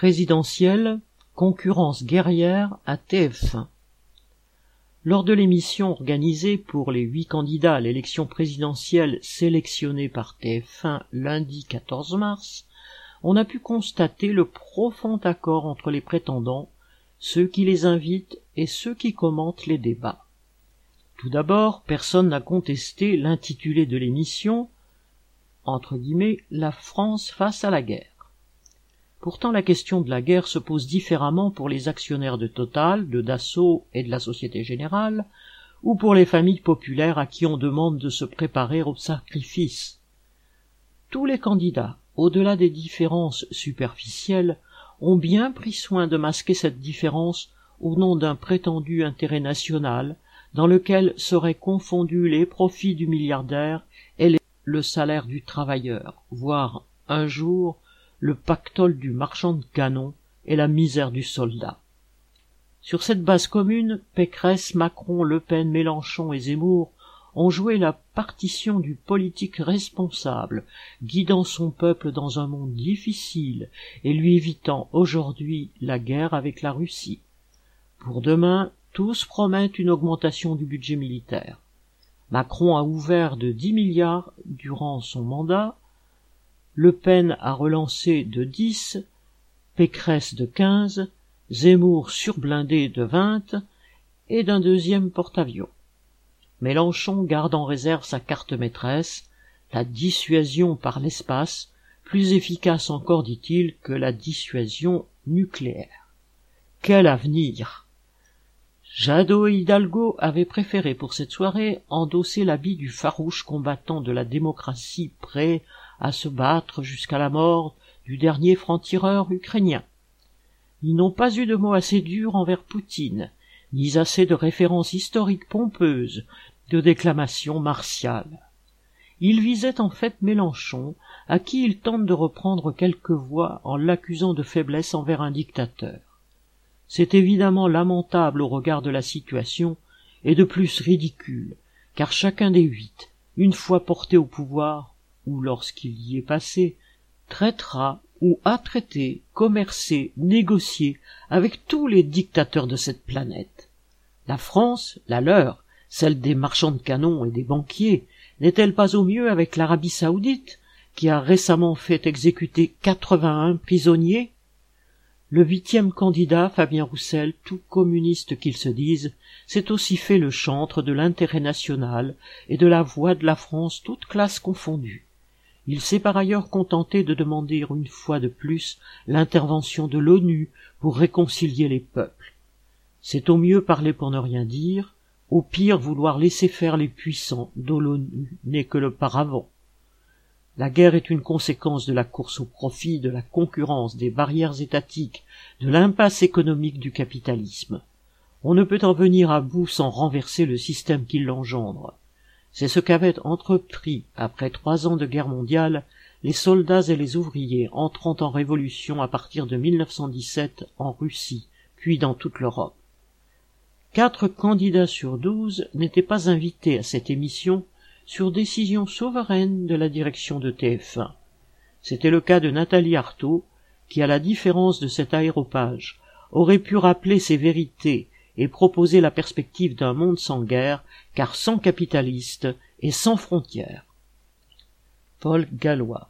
Présidentielle, concurrence guerrière à TF1. Lors de l'émission organisée pour les huit candidats à l'élection présidentielle sélectionnés par TF1 lundi 14 mars, on a pu constater le profond accord entre les prétendants, ceux qui les invitent et ceux qui commentent les débats. Tout d'abord, personne n'a contesté l'intitulé de l'émission, entre guillemets, La France face à la guerre. Pourtant la question de la guerre se pose différemment pour les actionnaires de Total, de Dassault et de la Société Générale, ou pour les familles populaires à qui on demande de se préparer au sacrifice. Tous les candidats, au-delà des différences superficielles, ont bien pris soin de masquer cette différence au nom d'un prétendu intérêt national, dans lequel seraient confondus les profits du milliardaire et le salaire du travailleur, voire un jour le pactole du marchand de canons et la misère du soldat. Sur cette base commune, Pécresse, Macron, Le Pen, Mélenchon et Zemmour ont joué la partition du politique responsable, guidant son peuple dans un monde difficile et lui évitant aujourd'hui la guerre avec la Russie. Pour demain, tous promettent une augmentation du budget militaire. Macron a ouvert de dix milliards durant son mandat, le Pen a relancé de dix, Pécresse de quinze, Zemmour surblindé de vingt, et d'un deuxième porte-avions. Mélenchon garde en réserve sa carte maîtresse, la dissuasion par l'espace, plus efficace encore, dit-il, que la dissuasion nucléaire. Quel avenir Jadot et Hidalgo avaient préféré pour cette soirée endosser l'habit du farouche combattant de la démocratie prêt à se battre jusqu'à la mort du dernier franc-tireur ukrainien. Ils n'ont pas eu de mots assez durs envers Poutine, ni assez de références historiques pompeuses, de déclamations martiales. Ils visaient en fait Mélenchon, à qui ils tentent de reprendre quelques voix en l'accusant de faiblesse envers un dictateur. C'est évidemment lamentable au regard de la situation, et de plus ridicule, car chacun des huit, une fois porté au pouvoir, ou lorsqu'il y est passé, traitera ou a traité, commercé, négocié avec tous les dictateurs de cette planète. La France, la leur, celle des marchands de canons et des banquiers, n'est-elle pas au mieux avec l'Arabie saoudite, qui a récemment fait exécuter quatre-vingt-un prisonniers? Le huitième candidat, Fabien Roussel, tout communiste qu'il se dise, s'est aussi fait le chantre de l'intérêt national et de la voix de la France toute classe confondue. Il s'est par ailleurs contenté de demander une fois de plus l'intervention de l'ONU pour réconcilier les peuples. C'est au mieux parler pour ne rien dire, au pire vouloir laisser faire les puissants dont l'ONU n'est que le paravent. La guerre est une conséquence de la course au profit, de la concurrence, des barrières étatiques, de l'impasse économique du capitalisme. On ne peut en venir à bout sans renverser le système qui l'engendre. C'est ce qu'avaient entrepris, après trois ans de guerre mondiale, les soldats et les ouvriers entrant en révolution à partir de 1917 en Russie, puis dans toute l'Europe. Quatre candidats sur douze n'étaient pas invités à cette émission sur décision souveraine de la direction de TF1. C'était le cas de Nathalie Arthaud, qui, à la différence de cet aéropage, aurait pu rappeler ses vérités et proposer la perspective d'un monde sans guerre, car sans capitalistes et sans frontières. Paul Gallois